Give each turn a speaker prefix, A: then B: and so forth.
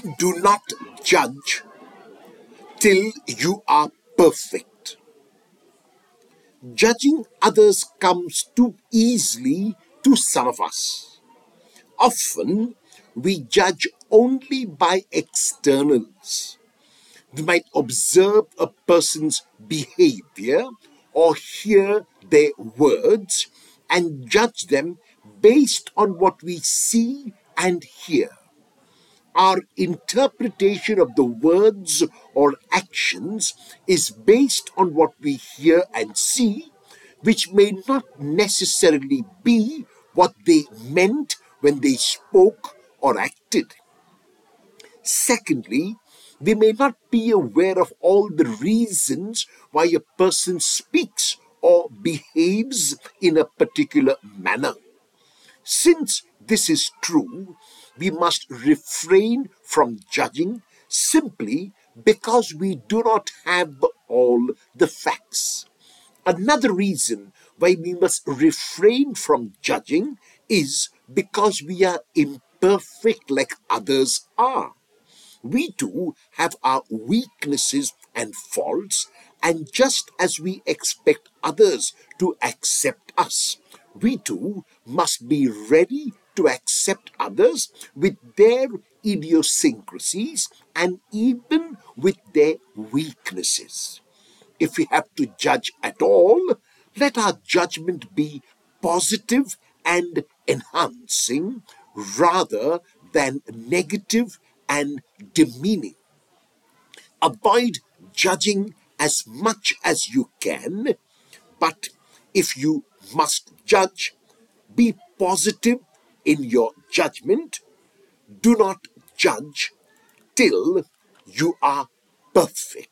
A: Do not judge till you are perfect. Judging others comes too easily to some of us. Often we judge only by externals. We might observe a person's behavior or hear their words and judge them based on what we see and hear. Our interpretation of the words or actions is based on what we hear and see, which may not necessarily be what they meant when they spoke or acted. Secondly, we may not be aware of all the reasons why a person speaks or behaves in a particular manner. Since this is true, we must refrain from judging simply because we do not have all the facts. Another reason why we must refrain from judging is because we are imperfect like others are. We too have our weaknesses and faults, and just as we expect others to accept us, we too must be ready to accept others with their idiosyncrasies and even with their weaknesses. If we have to judge at all, let our judgment be positive and enhancing rather than negative and demeaning. Avoid judging as much as you can, but if you must judge, be positive in your judgment. Do not judge till you are perfect.